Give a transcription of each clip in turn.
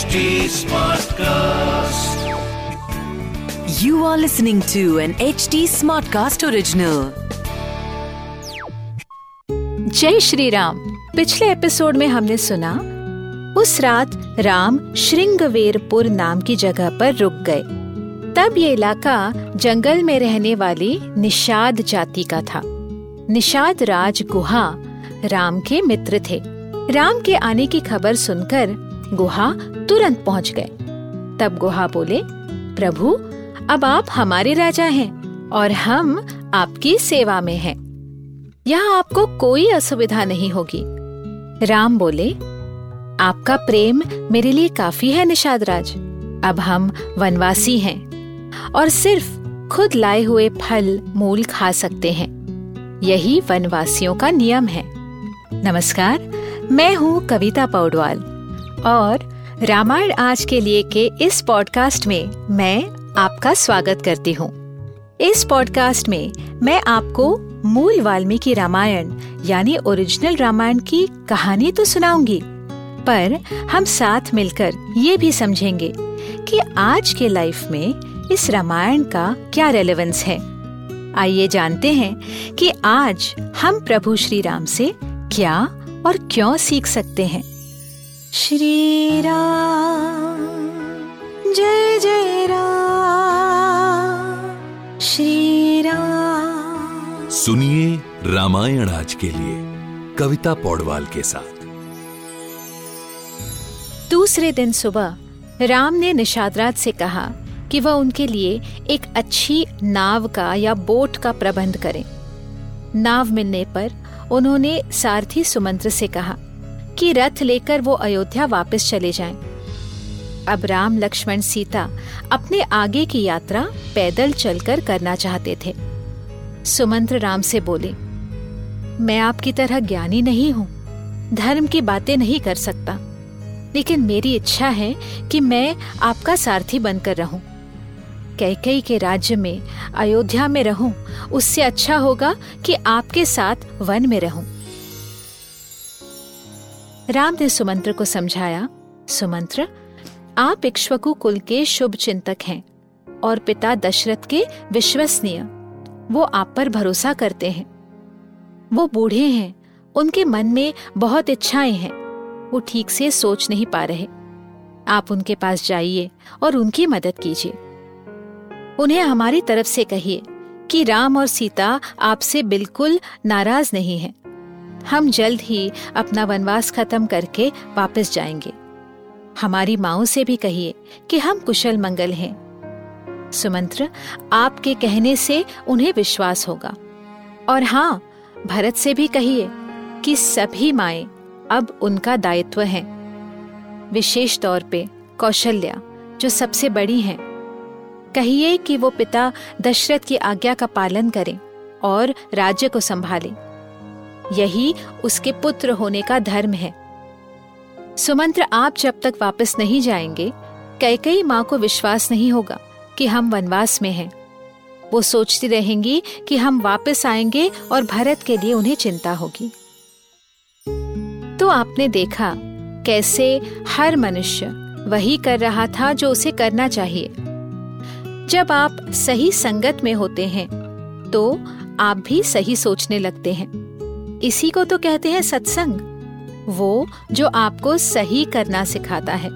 HD Smartcast. You are listening to an HD Smartcast original. जय श्री राम पिछले episode में हमने सुना, उस रात राम श्रृंगवेरपुर नाम की जगह पर रुक गए तब ये इलाका जंगल में रहने वाली निषाद जाति का था निषाद राज गुहा राम के मित्र थे राम के आने की खबर सुनकर गुहा तुरंत पहुँच गए। तब गुहा बोले, प्रभु, अब आप हमारे राजा हैं और हम आपकी सेवा में हैं। यहाँ आपको कोई असुविधा नहीं होगी। राम बोले, आपका प्रेम मेरे लिए काफ़ी है निषाद राज। अब हम वनवासी हैं और सिर्फ़ खुद लाए हुए फल, मूल खा सकते हैं। यही वनवासियों का नियम है। नमस्कार, मैं हूँ कविता पौडवाल। और रामायण आज के लिए के इस पॉडकास्ट में मैं आपका स्वागत करती हूँ। इस पॉडकास्ट में मैं आपको मूल वाल्मीकि रामायण, यानी ओरिजिनल रामायण की कहानी तो सुनाऊँगी, पर हम साथ मिलकर ये भी समझेंगे कि आज के लाइफ में इस रामायण का क्या रेलेवेंस है। आइए जानते हैं कि आज हम प्रभु श्री राम से क्या और क्यों सीख सकते हैं। श्री राम जय जय राम। श्री राम सुनिए रामायण आज के लिए कविता पौडवाल के साथ। दूसरे दिन सुबह राम ने निषादराज से कहा कि वह उनके लिए एक अच्छी नाव का या बोट का प्रबंध करें। नाव मिलने पर उन्होंने सारथी सुमंत्र से कहा कि रथ लेकर वो अयोध्या वापस चले जाएँ। अब राम, लक्ष्मण, सीता अपने आगे की यात्रा पैदल चलकर करना चाहते थे। सुमंत्र राम से बोले, मैं आपकी तरह ज्ञानी नहीं हूँ, धर्म की बातें नहीं कर सकता। लेकिन मेरी इच्छा है कि मैं आपका सारथी बनकर रहूँ। कैकई के राज्य में अयोध्या में रहूँ, उससे अच्छा होगा कि आपके साथ वन में रहूँ। राम ने सुमंत्र को समझाया, सुमंत्र, आप इक्ष्वकु कुल के शुभ चिंतक हैं और पिता दशरथ के विश्वसनीय। वो आप पर भरोसा करते हैं। वो बूढ़े हैं, उनके मन में बहुत इच्छाएँ हैं। वो ठीक से सोच नहीं पा रहे। आप उनके पास जाइए और उनकी मदद कीजिए। उन्हें हमारी तरफ़ से कहिए कि राम और सीता आपसे बिल्कुल नाराज़ नहीं हैं। हम जल्द ही अपना वनवास खत्म करके वापस जाएँगे। हमारी माओ से भी कहिए कि हम कुशल मंगल हैं। सुमंत्र, आपके कहने से उन्हें विश्वास होगा। और हाँ भरत से भी कहिए कि सभी माए अब उनका दायित्व है। विशेष तौर पे कौशल्या, जो सबसे बड़ी हैं। कहिए कि वो पिता दशरथ की आज्ञा का पालन करें और राज्य को संभालें। यही उसके पुत्र होने का धर्म है। सुमंत्र, आप जब तक वापस नहीं जाएँगे कई कई माँ को विश्वास नहीं होगा कि हम वनवास में हैं। वो सोचती रहेंगी कि हम वापस आएँगे और भरत के लिए उन्हें चिंता होगी। तो आपने देखा कैसे हर मनुष्य वही कर रहा था जो उसे करना चाहिए। जब आप सही संगत में होते हैं तो आप भी सही सोचने लगते हैं। इसी को तो कहते हैं सत्संग। वो जो आपको सही करना सिखाता है।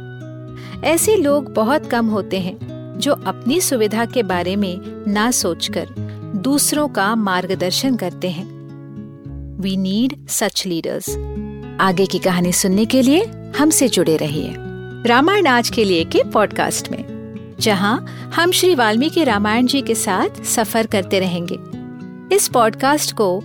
ऐसे लोग बहुत कम होते हैं जो अपनी सुविधा के बारे में ना सोचकर दूसरों का मार्गदर्शन करते हैं। वी नीड सच लीडर्स आगे की कहानी सुनने के लिए हमसे जुड़े रहिए रामायण आज के लिए के पॉडकास्ट में, जहाँ हम श्री वाल्मीकि रामायण जी के साथ सफ़र करते रहेंगे। इस पॉडकास्ट को